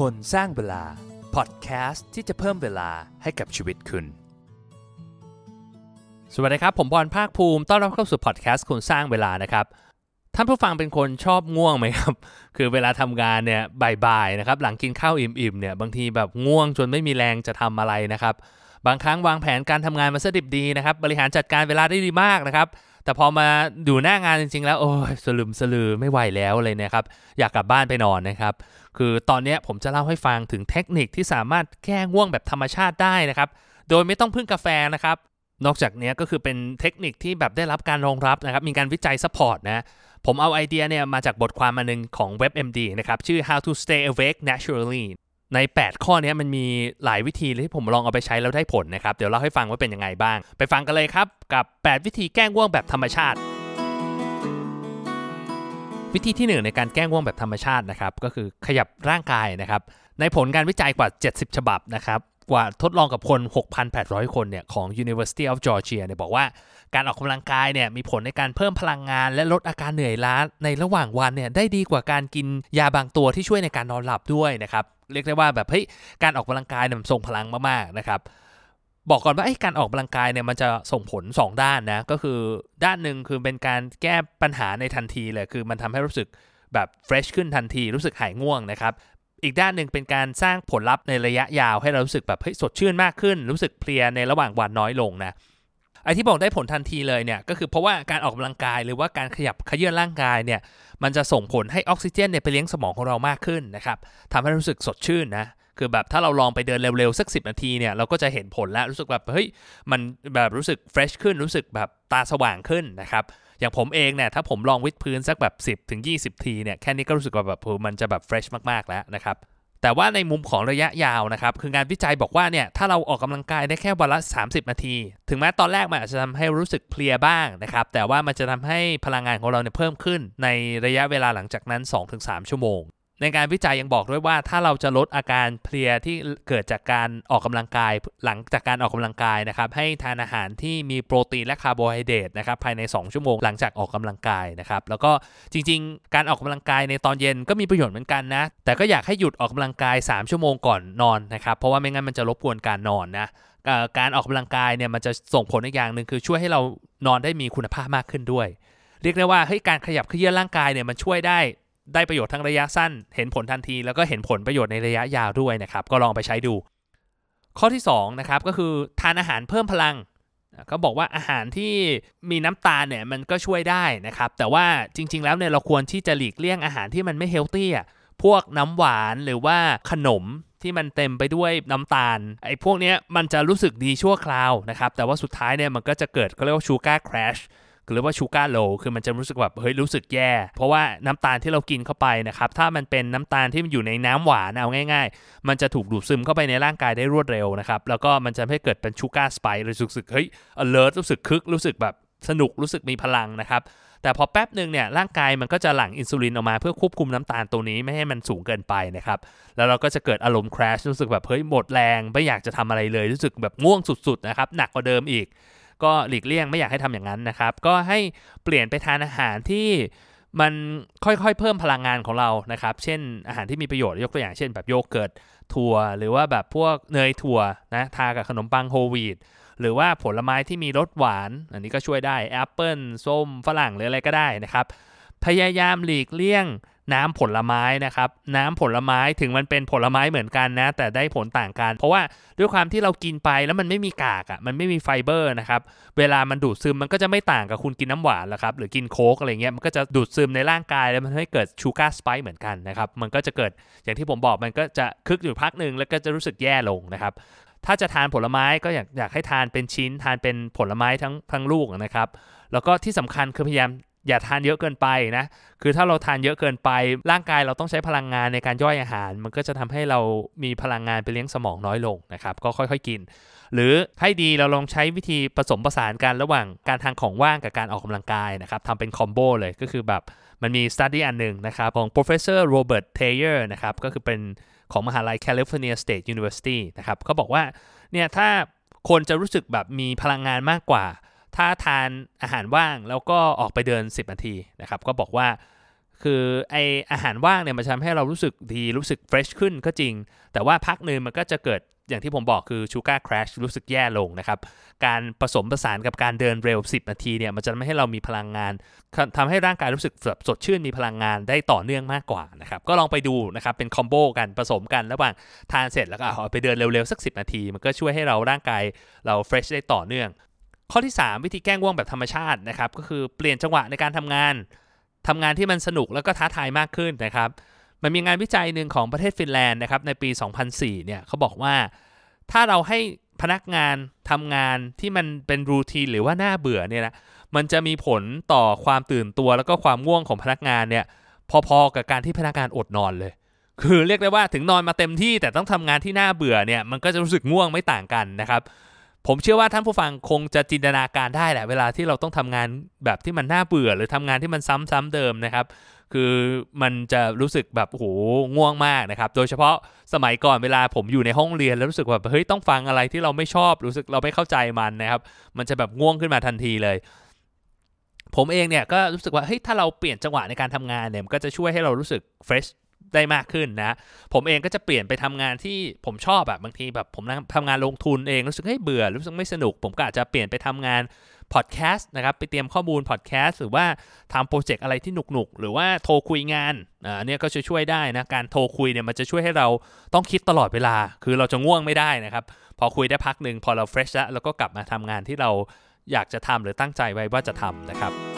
คนสร้างเวลา พอดแคสต์ที่จะเพิ่มเวลาให้กับชีวิตคุณ สวัสดีครับ ผมบอลภาคภูมิต้อนรับเข้าสู่พอดแคสต์คนสร้างเวลานะครับ ท่านผู้ฟังเป็นคนชอบง่วงไหมครับ คือเวลาทำงานเนี่ยบ่ายๆนะครับ หลังกินข้าวอิ่มๆเนี่ยบางทีแบบง่วงจนไม่มีแรงจะทำอะไรนะครับ บางครั้งวางแผนการทำงานมาสดิบดีนะครับ บริหารจัดการเวลาได้ดีมากนะครับ แต่พอมาดูหน้างานจริงๆ แล้วโอ้ยสลืมสลือไม่ไหวแล้วเลยนะครับ อยากกลับบ้านไปนอนนะครับ คือตอนนี้ผมจะเล่าให้ฟังถึงเทคนิคที่สามารถแก้ง่วงแบบธรรมชาติได้นะครับ โดยไม่ต้องพึ่งกาแฟนะครับ นอกจากนี้ก็คือเป็นเทคนิคที่แบบได้รับการรองรับนะครับ มีการวิจัย support นะผมเอาไอเดียเนี่ยมาจากบทความมาหนึ่งของ WebMD นะครับชื่อ How to Stay Awake Naturally ใน 8 ข้อนี้มันมีหลายวิธีที่ผมลองเอาไปใช้แล้วได้ผลนะครับ เดี๋ยวเล่าให้ฟังว่าเป็นยังไงบ้าง ไปฟังกันเลยครับ กับ 8 วิธีแก้ง่วงแบบธรรมชาติ วิธีที่ 1 ในการแก้ง่วงแบบธรรมชาตินะครับก็คือขยับร่างกายนะครับในผลการวิจัยกว่า 70 ฉบับนะครับกว่าทดลองกับคน 6,800 คนเนี่ยของ University of Georgia เนี่ยบอกว่า การออกกำลังกายเนี่ยมีผลในการเพิ่มพลังงาน และลดอาการเหนื่อยล้าในระหว่างวันเนี่ยได้ดีกว่าการกินยาบางตัวที่ช่วยในการนอนหลับด้วยนะครับเรียกได้ว่าแบบเฮ้ยการออกกำลังกายเนี่ยมันทรงพลังมากๆนะครับบอกก่อนว่าไอ้การออกกำลังกายเนี่ยมันจะส่งผล 2 ด้านนะก็คือด้านหนึ่งคือเป็นการแก้ปัญหาในทันทีเลยคือมันทำให้รู้สึกแบบเฟรชขึ้นทันทีรู้สึกหายง่วงนะครับอีกด้านหนึ่งเป็นการสร้างผลลัพธ์ในระยะยาวให้เรารู้สึกแบบเฮ้ยสดชื่นมากขึ้น รู้สึกเพลียในระหว่างวันน้อยลงนะ ไอ้ที่บอกได้ผลทันทีเลยเนี่ยก็คือเพราะว่าการออกกำลังกายหรือว่าการขยับขยื่นร่างกายเนี่ยมันจะส่งผลให้ออกซิเจนเนี่ยไปเลี้ยงสมองของเรามากขึ้นนะครับทำให้รู้สึกสดชื่นนะคือแบบถ้าเราลองไปเดินเร็วๆสัก 10 นาทีเนี่ยเราก็จะเห็นผลแล้วรู้สึกแบบเฮ้ยมันแบบรู้สึกเฟรชขึ้นรู้สึกแบบตาสว่างขึ้นนะครับอย่างผมเองเนี่ยถ้าผมลองวิดพื้นสักแบบ 10ถึง20 ทีเนี่ยแค่นี้ก็รู้สึกว่าแบบมันจะแบบเฟรชมากๆแล้วนะครับ แต่ว่าในมุมของระยะยาวนะครับ คืองานวิจัยบอกว่าเนี่ยถ้าเราออกกำลังกายได้แค่วันละ 30 นาที ถึงแม้ตอนแรกมันอาจจะทำให้รู้สึกเพลียบ้างนะครับ แต่ว่ามันจะทำให้พลังงานของเราเนี่ยเพิ่มขึ้นในระยะเวลาหลังจากนั้น 2-3 ชั่วโมง ในการวิจัยยังบอกด้วยว่าถ้าเราจะลดอาการเพลียที่เกิดจากการออกกำลังกายหลังจากการออกกำลังกายนะครับให้ทานอาหารที่มีโปรตีนและคาร์โบไฮเดรตนะครับภายใน 2 ชั่วโมงหลังจากออกกำลังกายนะครับแล้วก็จริง ๆ การออกกำลังกายในตอนเย็นก็มีประโยชน์เหมือนกันนะ แต่ก็อยากให้หยุดออกกำลังกาย 3 ชั่วโมงก่อนนอนนะครับเพราะว่าไม่งั้นมันจะรบกวนการนอนนะการออกกำลังกายเนี่ยมันจะส่งผลอีกอย่างหนึ่งคือช่วยให้เรานอนได้มีคุณภาพมากขึ้นด้วย เรียกได้ว่าเฮ้ยการขยับเขยื้อนร่างกายเนี่ยมันช่วยได้ ได้ประโยชน์ทั้งระยะสั้น เห็นผลทันที แล้วก็เห็นผลประโยชน์ในระยะยาวด้วยนะครับ ก็ลองไปใช้ดู ข้อที่2นะครับก็คือทานอาหารเพิ่มพลังเขาบอกว่าอาหารที่มีน้ำตาลเนี่ยมันก็ช่วยได้นะครับ แต่ว่าจริง ๆ แล้วเนี่ยเราควรที่จะหลีกเลี่ยงอาหารที่มันไม่เฮลตี้อะพวกน้ำหวานหรือว่าขนมที่มันเต็มไปด้วยน้ำตาล ไอ้พวกนี้มันจะรู้สึกดีชั่วคราวนะครับ แต่ว่าสุดท้ายเนี่ยมันก็จะเกิดเขาเรียกว่าชูการ์คราช หรือว่า sugar low คือมันจะรู้สึกแบบเฮ้ยรู้สึกแย่ เพราะว่าน้ำตาลที่เรากินเข้าไปนะครับถ้ามันเป็นน้ำตาลที่มันอยู่ในน้ำหวานเอาง่าย ๆ มันจะถูกดูดซึมเข้าไปในร่างกายได้รวดเร็วนะครับแล้วก็มันจะให้เกิดเป็น sugar spike รู้สึกเฮ้ย alert รู้สึกคึกรู้สึกแบบสนุกรู้สึกมีพลังนะครับแต่พอแป๊บหนึ่งเนี่ยร่างกายมันก็จะหลั่งอินซูลินออกมาเพื่อควบคุมน้ำตาลตัวนี้ไม่ให้มันสูงเกินไปนะครับแล้วเราก็จะเกิดอารมณ์ crash รู้สึกแบบเฮ้ยหมดแรง ไม่อยากจะทำอะไรเลยรู้สึกแบบง่วงสุดๆนะครับหนักกว่าเดิมอีก ก็หลีกเลี่ยงไม่อยากให้ทำอย่างนั้นนะครับ ก็ให้เปลี่ยนไปทานอาหารที่มันค่อยๆเพิ่มพลังงานของเรานะครับ เช่นอาหารที่มีประโยชน์ยกตัวอย่างเช่น แบบโยเกิร์ตถั่ว หรือว่าแบบพวกเนยถั่วนะทากับขนมปังโฮลวีตหรือว่าผลไม้ที่มีรสหวาน อันนี้ก็ช่วยได้แอปเปิลส้มฝรั่งหรืออะไรก็ได้นะครับ พยายามหลีกเลี่ยง น้ำผลไม้นะครับน้ำผลไม้ถึงมันเป็นผลไม้เหมือนกันนะ แต่ได้ผลต่างกัน เพราะว่าด้วยความที่เรากินไปแล้วมันไม่มีกากอะ่ะมันไม่มีไฟเบอร์นะครับเวลามันดูดซึมมันก็จะไม่ต่างกับคุณกินน้ำหวานแล้วครับหรือกินโค้กอะไรเงี้ยมันก็จะดูดซึมในร่างกายแล้วมันให้เกิด sugar spike เหมือนกันนะครับมันก็จะเกิดอย่างที่ผมบอกมันก็จะคึกอยู่พักหนึ่งแล้วก็จะรู้สึกแย่ลงนะครับถ้าจะทานผลไม้ก็อยากอยากให้ทานเป็นชิ้นทานเป็นผลไม้ทั้งทั้งลูกนะครับ แล้วก็ที่สำคัญคือพยายาม อย่าทานเยอะเกินไปนะ คือถ้าเราทานเยอะเกินไป ร่างกายเราต้องใช้พลังงานในการย่อยอาหาร มันก็จะทำให้เรามีพลังงานไปเลี้ยงสมองน้อยลงนะครับ ก็ค่อยๆกิน หรือให้ดีเราลองใช้วิธีผสมผสานกันระหว่างการทานของว่างกับการออกกำลังกายนะครับทำเป็นคอมโบเลยก็คือแบบมันมีสตัดดี้อันหนึ่งนะครับของ professor Robert Taylor นะครับก็คือเป็นของมหาลัย California State University นะครับเขาบอกว่าเนี่ยถ้าคนจะรู้สึกแบบมีพลังงานมากกว่า ถ้าทานอาหารว่างแล้วก็ออกไปเดิน 10 นาทีนะครับก็บอกว่าคือไอ้อาหารว่างเนี่ยมันทำให้เรารู้สึกดีรู้สึก fresh ขึ้นก็จริง แต่ว่าพักหนึ่งมันก็จะเกิดอย่างที่ผมบอกคือ sugar crash รู้สึกแย่ลงนะครับ การผสมผสานกับการเดินเร็ว 10 นาทีเนี่ยมันจะไม่ให้เรามีพลังงานทำให้ร่างกายรู้สึกสดชื่นมีพลังงานได้ต่อเนื่องมากกว่านะครับก็ลองไปดูนะครับเป็น combo กันผสมกันระหว่างทานเสร็จแล้วก็เอาไปเดินเร็วๆสัก 10 นาที มันก็ช่วยให้เราร่างกายเรา fresh ได้ต่อเนื่อง ข้อที่ 3 วิธีแก้ง่วงแบบธรรมชาตินะครับก็คือเปลี่ยนจังหวะในการทำงานทำงานที่มันสนุกแล้วก็ท้าทายมากขึ้นนะครับมันมีงานวิจัยหนึ่งของประเทศฟินแลนด์นะครับในปี 2004 เนี่ยเขาบอกว่า ถ้าเราให้พนักงานทำงานที่มันเป็นรูทีนหรือว่าน่าเบื่อเนี่ยนะมันจะมีผลต่อความตื่นตัวแล้วก็ความง่วงของพนักงานเนี่ยพอๆกับการที่พนักงานอดนอนเลย คือเรียกได้ว่าถึงนอนมาเต็มที่แต่ต้องทำงานที่น่าเบื่อเนี่ยมันก็จะรู้สึกง่วงไม่ต่างกันนะครับ ผมเชื่อว่าท่านผู้ฟังคงจะจินตนาการได้แหละ เวลาที่เราต้องทำงานแบบที่มันน่าเบื่อ หรือทำงานที่มันซ้ำๆเดิมนะครับ คือมันจะรู้สึกแบบโหง่วงมากนะครับ โดยเฉพาะสมัยก่อนเวลาผมอยู่ในห้องเรียนแล้วรู้สึกแบบเฮ้ยต้องฟังอะไรที่เราไม่ชอบรู้สึกเราไม่เข้าใจมันนะครับ มันจะแบบง่วงขึ้นมาทันทีเลย ผมเองเนี่ยก็รู้สึกว่าเฮ้ยถ้าเราเปลี่ยนจังหวะในการทำงานเนี่ยมันก็จะช่วยให้เรารู้สึกเฟรช ได้มากขึ้นนะ ผมเองก็จะเปลี่ยนไปทำงานที่ผมชอบแบบบางทีแบบผมทำงานลงทุนเองรู้สึกให้เบื่อรู้สึกไม่สนุก ผมก็อาจจะเปลี่ยนไปทำงานพอดแคสต์นะครับไปเตรียมข้อมูลพอดแคสต์หรือว่าทำโปรเจกต์อะไรที่หนุกๆ หรือว่าโทรคุยงานอ่าเนี่ยก็จะช่วยได้นะ การโทรคุยเนี่ยมันจะช่วยให้เราต้องคิดตลอดเวลา คือเราจะง่วงไม่ได้นะครับ พอคุยได้พักหนึ่งพอเราเฟรชแล้วเราก็กลับมาทำงานที่เราอยากจะทำหรือตั้งใจไว้ว่าจะทำนะครับ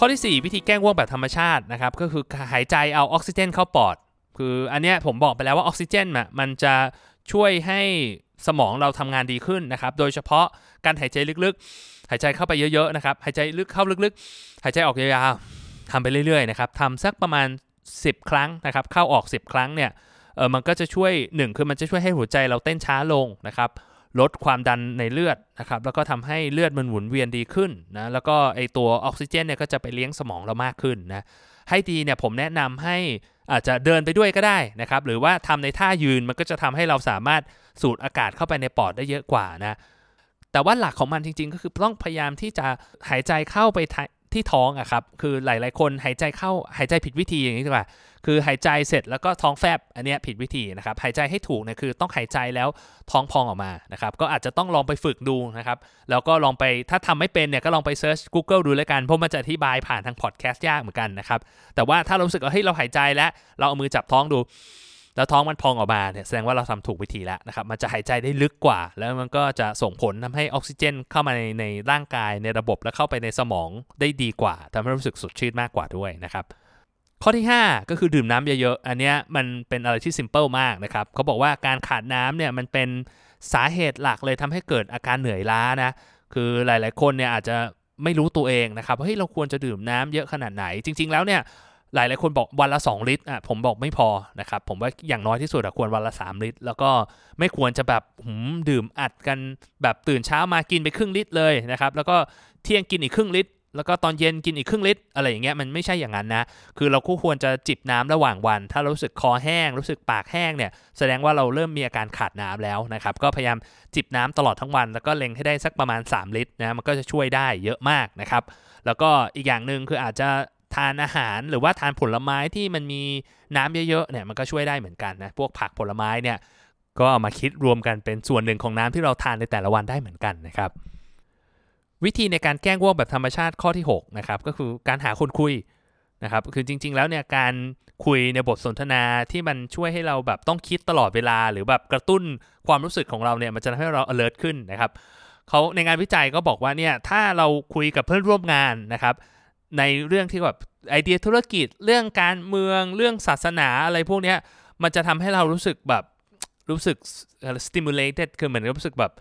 ข้อที่ 4 วิธีแก้ง่วงแบบธรรมชาตินะครับก็คือหายใจเอาออกซิเจนเข้าปอด คืออันเนี้ยผมบอกไปแล้วว่าออกซิเจนมันจะช่วยให้สมองเราทำงานดีขึ้นนะครับ โดยเฉพาะการหายใจลึกๆ หายใจเข้าไปเยอะๆนะครับ หายใจลึกเข้าลึกๆ หายใจออกยาวๆทำไปเรื่อยๆนะครับทำสักประมาณ 10 ครั้งนะครับ เข้าออก 10 ครั้งเนี่ย เออมันก็จะช่วย 1 คือมันจะช่วยให้หัวใจเราเต้นช้าลงนะครับ ลดความดันในเลือดนะครับแล้วก็ทำให้เลือดมันหมุนเวียนดีขึ้นนะแล้วก็ไอตัวออกซิเจนเนี่ยก็จะไปเลี้ยงสมองเรามากขึ้นนะให้ดีเนี่ยผมแนะนำให้อาจจะเดินไปด้วยก็ได้นะครับหรือว่าทำในท่ายืนมันก็จะทำให้เราสามารถสูดอากาศเข้าไปในปอดได้เยอะกว่านะแต่ว่าหลักของมันจริง ๆ ก็คือต้องพยายามที่จะหายใจเข้าไป ที่ท้องอะครับ คือหลาย ๆ คนหายใจเข้าหายใจผิดวิธีอย่างนี้ดีกว่าคือหายใจเสร็จแล้วก็ท้องแฟบอันนี้ผิดวิธีนะครับ หายใจให้ถูกเนี่ยคือต้องหายใจแล้วท้องพองออกมานะครับ ก็อาจจะต้องลองไปฝึกดูนะครับ แล้วก็ลองไปถ้าทำไม่เป็นเนี่ยก็ลองไป search Google ดูแล้วกัน เพราะมันจะอธิบายผ่านทางพอดแคสต์ยากเหมือนกันนะครับ แต่ว่าถ้าเรารู้สึกว่าเฮ้ยเราหายใจแล้ว เราเอามือจับท้องดู แล้วท้องมันพองออกมาเนี่ยแสดงว่าเราทำถูกวิธีแล้วนะครับมันจะหายใจได้ลึกกว่า แล้วมันก็จะส่งผลทำให้ออกซิเจน เข้ามาในในร่างกายในระบบและเข้าไปในสมองได้ดีกว่าทำให้รู้สึกสดชื่นมากกว่าด้วยนะครับข้อที่ 5 ก็คือดื่มน้ำเยอะๆ อันนี้มันเป็นอะไรที่ simple มากนะครับเขาบอกว่าการขาดน้ำเนี่ยมันเป็นสาเหตุหลักเลยทำให้เกิดอาการเหนื่อยล้านะคือหลายๆคนเนี่ยอาจจะไม่รู้ตัวเองนะครับเฮ้ยเราควรจะดื่มน้ำเยอะขนาดไหน จริง ๆ แล้วเนี่ย หลายหลายคนบอกวันละ 2 ลิตรอะผมบอกไม่พอนะครับผมว่าอย่างน้อยที่สุดควรวันละ 3 ลิตร แล้วก็ไม่ควรจะแบบหืมดื่มอัดกันแบบตื่นเช้ามากินไปครึ่งลิตรเลยนะครับแล้วก็เที่ยงกินอีกครึ่งลิตร แล้วก็ตอนเย็นกินอีกครึ่งลิตรอะไรอย่างเงี้ยมันไม่ใช่อย่างนั้นนะ คือเราก็ควรจะจิบน้ำระหว่างวัน ถ้าเรารู้สึกคอแห้ง รู้สึกปากแห้งเนี่ยแสดงว่าเราเริ่มมีอาการขาดน้ำแล้วนะครับก็พยายามจิบน้ำตลอดทั้งวัน แล้วก็เล็งให้ได้สักประมาณ 3 ลิตรนะมันก็จะช่วยได้เยอะมากนะครับแล้วก็อีกอย่างหนึ่งคืออาจจะ ทานอาหารหรือว่าทานผลไม้ที่มันมีน้ำเยอะๆเนี่ยมันก็ช่วยได้เหมือนกันนะพวกผักผลไม้เนี่ยก็เอามาคิดรวมกันเป็นส่วนหนึ่งของน้ำที่เราทานในแต่ละวันได้เหมือนกันนะครับวิธีในการแก้ง่วงแบบธรรมชาติข้อที่6นะครับก็คือการหาคนคุยนะครับคือจริง ๆ แล้วเนี่ยการคุยในบทสนทนาที่มันช่วยให้เราแบบต้องคิดตลอดเวลา หรือแบบกระตุ้นความรู้สึกของเราเนี่ยมันจะทำให้เรา alert ขึ้นนะครับเขาในงานวิจัยก็บอกว่าเนี่ยถ้าเราคุยกับเพื่อนร่วมงานนะครับ ในเรื่องที่แบบไอเดียธุรกิจเรื่องการเมืองเรื่องศาสนาอะไรพวกนี้มันจะทำให้เรารู้สึกแบบรู้สึก stimulated คือเหมือนรู้สึกแบบ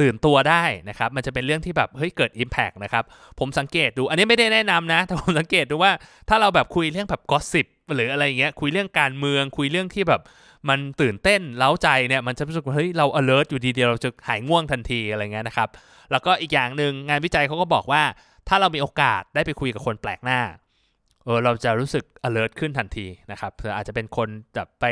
ตื่นตัวได้นะครับ มันจะเป็นเรื่องที่แบบเฮ้ยเกิด Impact นะครับ ผมสังเกตดู อันนี้ไม่ได้แนะนำนะ แต่ผมสังเกตดูว่าถ้าเราแบบคุยเรื่องแบบกอสิบหรืออะไรเงี้ย คุยเรื่องการเมือง คุยเรื่องที่แบบมันตื่นเต้นเล้าใจเนี่ยมันจะรู้สึกว่าเฮ้ยเรา alert อยู่ดีเดียวเราจะหายง่วงทันทีอะไรเงี้ยนะครับ แล้วก็อีกอย่างหนึ่งงานวิจัยเขาก็บอกว่า ถ้าเรามีโอกาสได้ไปคุยกับคนแปลกหน้าเออเราจะรู้สึก alert ขึ้นทันทีนะครับออาจจะเป็นคนแบบไป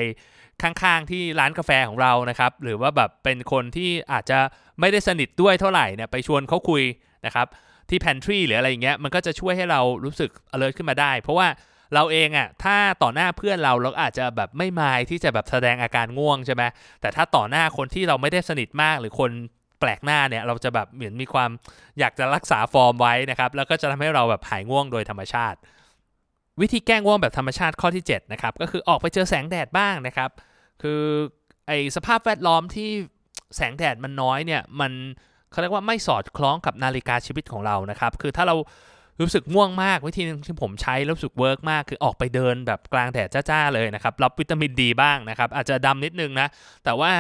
ข้างๆที่ร้านกาแฟของเรานะครับ หรือว่าแบบเป็นคนที่อาจจะไม่ได้สนิทด้วยเท่าไหร่เนี่ยไปชวนเขาคุยนะครับ ที่ pantry หรืออะไรอย่างเงี้ยมันก็จะช่วยให้เรารู้สึก alert ขึ้นมาได้ เพราะว่าเราเองอะ่ะถ้าต่อหน้าเพื่อนเราเราอาจจะแบบไม่มายที่จะแบบแสดงอาการง่วงใช่ไหมแต่ถ้าต่อหน้าคนที่เราไม่ได้สนิทมากหรือคน แปลกหน้าเนี่ยเราจะแบบเหมือนมีความอยากจะรักษาฟอร์มไว้นะครับแล้วก็จะทำให้เราแบบหายง่วงโดยธรรมชาติ วิธีแก้ง่วงแบบธรรมชาติข้อที่7นะครับก็คือออกไปเจอแสงแดดบ้างนะครับ คือไอ้สภาพแวดล้อมที่แสงแดดมันน้อยเนี่ยมันเขาเรียกว่าไม่สอดคล้องกับนาฬิกาชีวิตของเรานะครับ คือถ้าเรา รู้สึกง่วงมากวิธีนึงที่ผมใช้รู้สึก work มากคือออกไปเดินแบบกลางแดดจ้าๆเลยนะครับ รับวิตามินดีบ้างนะครับ อาจจะดำนิดนึงนะ แต่ว่า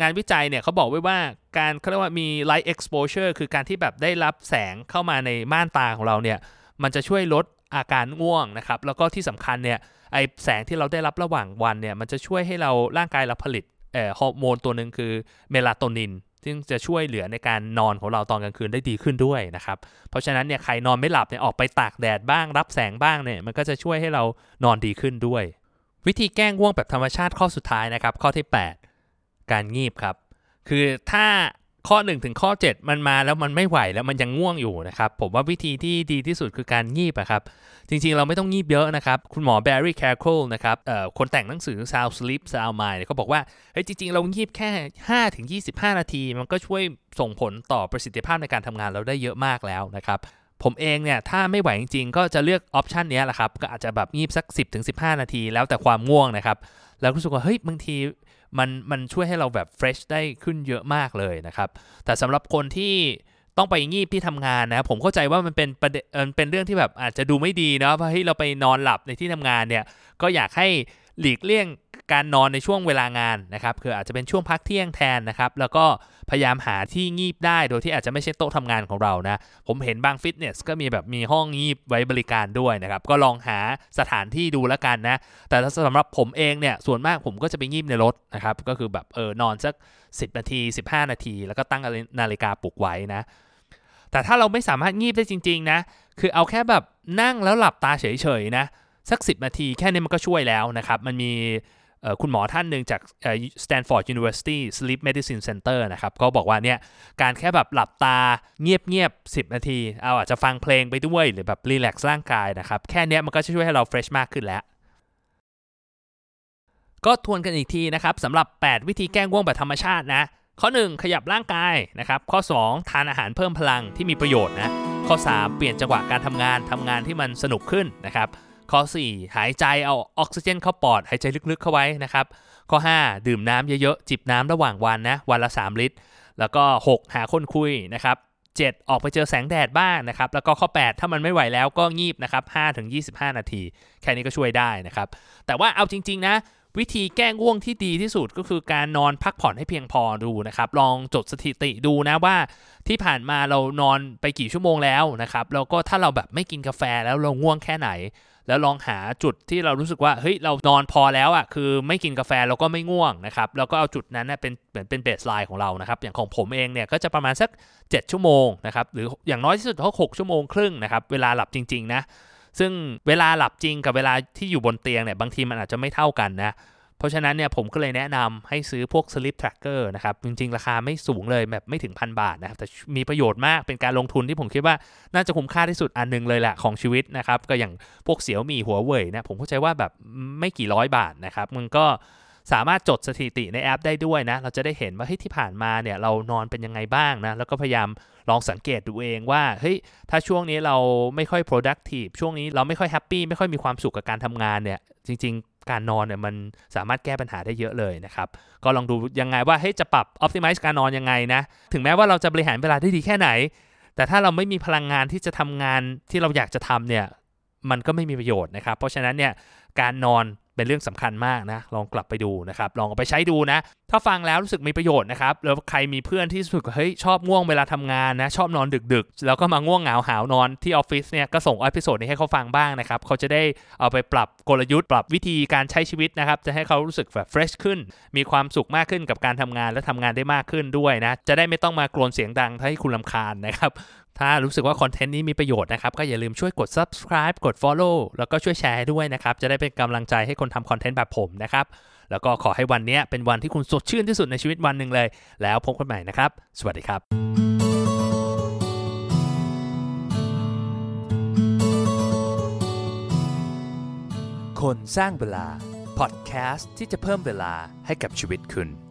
งานวิจัยเนี่ยเขาบอกไว้ว่าการเขาเรียกว่ามี light exposure คือการที่แบบได้รับแสงเข้ามาในม่านตาของเราเนี่ยมันจะช่วยลดอาการง่วงนะครับ แล้วก็ที่สำคัญเนี่ยไอแสงที่เราได้รับระหว่างวันเนี่ยมันจะช่วยให้เราร่างกายเราผลิตฮอร์โมนตัวหนึ่งคือเมลาโทนิน ซึ่งจะช่วยเหลือในการนอนของเราตอนกลางคืนได้ดีขึ้นด้วยนะครับ เพราะฉะนั้นเนี่ยใครนอนไม่หลับเนี่ยออกไปตากแดดบ้าง รับแสงบ้างเนี่ยมันก็จะช่วยให้เรานอนดีขึ้นด้วย วิธีแก้ง่วงแบบธรรมชาติข้อสุดท้ายนะครับ ข้อที่ 8 การงีบครับ คือถ้า ข้อ 1 ถึงข้อ 7 มันมาแล้วมันไม่ไหวแล้วมันยังง่วงอยู่นะครับ ผมว่าวิธีที่ดีที่สุดคือการงีบอะครับ จริงๆเราไม่ต้องงีบเยอะนะครับ คุณหมอแบร์รี่แคร์โคลนะครับคนแต่งหนังสือ Sound Sleep Sound Mind เขาบอกว่าเฮ้ยจริงๆ เรางีบแค่ 5 ถึง 25 นาที มันก็ช่วยส่งผลต่อประสิทธิภาพในการทำงานเราได้เยอะมากแล้วนะครับผมเองเนี่ยถ้าไม่ไหวจริงๆ ก็จะเลือก option นี้แหละครับ ก็อาจจะแบบงีบสัก 10-15 นาที แล้วแต่ความง่วงนะครับ แล้วรู้สึกว่าเฮ้ยบางที มันมันช่วยให้เราแบบ fresh ได้ขึ้นเยอะมากเลยนะครับ แต่สำหรับคนที่ต้องไปงีบที่ทำงานนะผมเข้าใจว่ามันเป็นประเด็นเป็นเรื่องที่แบบอาจจะดูไม่ดีเนาะเพราะที่เราไปนอนหลับในที่ทำงานเนี่ยก็อยากให้หลีกเลี่ยง การนอนในช่วงเวลางานนะครับคืออาจจะเป็นช่วงพักเที่ยงแทนนะครับแล้วก็พยายามหาที่งีบได้โดยที่อาจจะไม่ใช่โต๊ะทำงานของเรานะผมเห็นบางฟิตเนสก็มีแบบมีห้องงีบไว้บริการด้วยนะครับก็ลองหาสถานที่ดูแล้วกันนะแต่สำหรับผมเองเนี่ยส่วนมากผมก็จะไปงีบในรถนะครับก็คือแบบเออนอนสัก 10 นาที 15 นาที แล้วก็ตั้งนาฬิกาปลุกไว้นะแต่ถ้าเราไม่สามารถงีบได้จริง ๆ นะ คือเอาแค่แบบนั่งแล้วหลับตาเฉยๆนะ สัก 10 นาทีแค่นี้มันก็ช่วยแล้วนะครับ มันมี คุณหมอท่านหนึ่งจาก Stanford University Sleep Medicine Center นะครับก็บอกว่าเนี่ยการแค่แบบหลับตาเงียบๆ 10 นาที เอาอาจจะฟังเพลงไปด้วยหรือแบบรีแลกซ์ร่างกายนะครับ แค่นี้มันก็จะช่วยให้เราเฟรชมากขึ้นแล้ว ก็ทวนกันอีกทีนะครับสำหรับ 8 วิธีแก้ง่วงแบบธรรมชาตินะ ข้อ 1 ขยับร่างกายนะครับ ข้อ 2 ทานอาหารเพิ่มพลังที่มีประโยชน์นะข้อ 3 เปลี่ยนจังหวะการทำงานทำงานที่มันสนุกขึ้นนะครับ ข้อ 4 หายใจเอาออกซิเจนเข้าปอด หายใจลึกๆเข้าไว้นะครับ ข้อ 5 ดื่มน้ำเยอะๆ จิบน้ำระหว่างวันนะ วันละ 3 ลิตร แล้วก็ 6 หาคนคุยนะครับ7ออกไปเจอแสงแดดบ้างนะครับ แล้วก็ข้อ 8 ถ้ามันไม่ไหวแล้วก็งีบนะครับ5-25 นาที แค่นี้ก็ช่วยได้นะครับ แต่ว่าเอาจริง ๆ นะ วิธีแก้ง่วงที่ดีที่สุดก็คือการนอนพักผ่อนให้เพียงพอดูนะครับ ลองจดสถิติดูนะว่าที่ผ่านมาเรานอนไปกี่ชั่วโมงแล้วนะครับ แล้วก็ถ้าเราแบบไม่กินกาแฟแล้วเราง่วงแค่ไหน แล้วลองหาจุดที่เรารู้สึกว่าเฮ้ยเรานอนพอแล้วอะ่ะคือไม่กินกาแฟเราก็ไม่ง่วงนะครับแล้วก็เอาจุดนั้นเป็นเหมือนเป็นเบสไลน์ของเรานะครับอย่างของผมเองเนี่ยก็จะประมาณสัก 7 ชั่วโมงนะครับหรืออย่างน้อยที่สุดก็6ชั่วโมงครึ่งนะครับเวลาหลับจริงๆนะซึ่งเวลาหลับจริงกับเวลาที่อยู่บนเตียงเนี่ยบางทีมันอาจจะไม่เท่ากันนะ เพราะฉะนั้นเนี่ยผมก็เลยแนะนำให้ซื้อพวก sleep tracker นะครับ จริงๆ ราคาไม่สูงเลยแบบไม่ถึงพันบาทนะครับ แต่มีประโยชน์มากเป็นการลงทุนที่ผมคิดว่าน่าจะคุ้มค่าที่สุดอันนึงเลยแหละของชีวิตนะครับ ก็อย่างพวกเสี่ยวมีหัวเว่ยนะผมเข้าใจว่าแบบไม่กี่ร้อยบาทนะครับมันก็สามารถจดสถิติในแอปได้ด้วยนะ เราจะได้เห็นว่าเฮ้ยที่ผ่านมาเนี่ยเรานอนเป็นยังไงบ้างนะ แล้วก็พยายามลองสังเกตดูเองว่าเฮ้ยถ้าช่วงนี้เราไม่ค่อย productive ช่วงนี้เราไม่ค่อย happy ไม่ค่อยมีความสุขกับการทำงานเนี่ยจริง ๆ การนอนเนี่ยมันสามารถแก้ปัญหาได้เยอะเลยนะครับ ก็ลองดูยังไงว่าเฮ้ยจะปรับ optimize การนอนยังไงนะ ถึงแม้ว่าเราจะบริหารเวลาได้ดีแค่ไหน แต่ถ้าเราไม่มีพลังงานที่จะทำงานที่เราอยากจะทำเนี่ยมันก็ไม่มีประโยชน์นะครับ เพราะฉะนั้นเนี่ยการนอน เป็นเรื่องสำคัญมากนะ ลองกลับไปดูนะครับ ลองเอาไปใช้ดูนะ ถ้าฟังแล้วรู้สึกมีประโยชน์นะครับ แล้วใครมีเพื่อนที่รู้สึกเฮ้ยชอบง่วงเวลาทำงานนะ ชอบนอนดึกๆ แล้วก็มาง่วงเหงาหาวนอนที่ออฟฟิศเนี่ยก็ส่ง episode นี้ให้เขาฟังบ้างนะครับ เขาจะได้เอาไปปรับกลยุทธ์ ปรับวิธีการใช้ชีวิตนะครับ จะให้เขารู้สึกแบบ fresh ขึ้น มีความสุขมากขึ้นกับการทำงานและทำงานได้มากขึ้นด้วยนะ จะได้ไม่ต้องมากรนเสียงดังให้คุณรำคาญนะครับถ้ารู้สึกว่าคอนเทนต์นี้มีประโยชน์นะครับก็อย่าลืมช่วยกด subscribe กด follow แล้วก็ช่วยแชร์ด้วยนะครับจะได้เป็นกำลังใจให้คนทำคอนเทนต์แบบผมนะครับ แล้วก็ขอให้วันนี้เป็นวันที่คุณสดชื่นที่สุดในชีวิตวันหนึ่งเลย แล้วพบกันใหม่นะครับ สวัสดีครับคนสร้างเวลา พอดแคสต์ที่จะเพิ่มเวลาให้กับชีวิตคุณ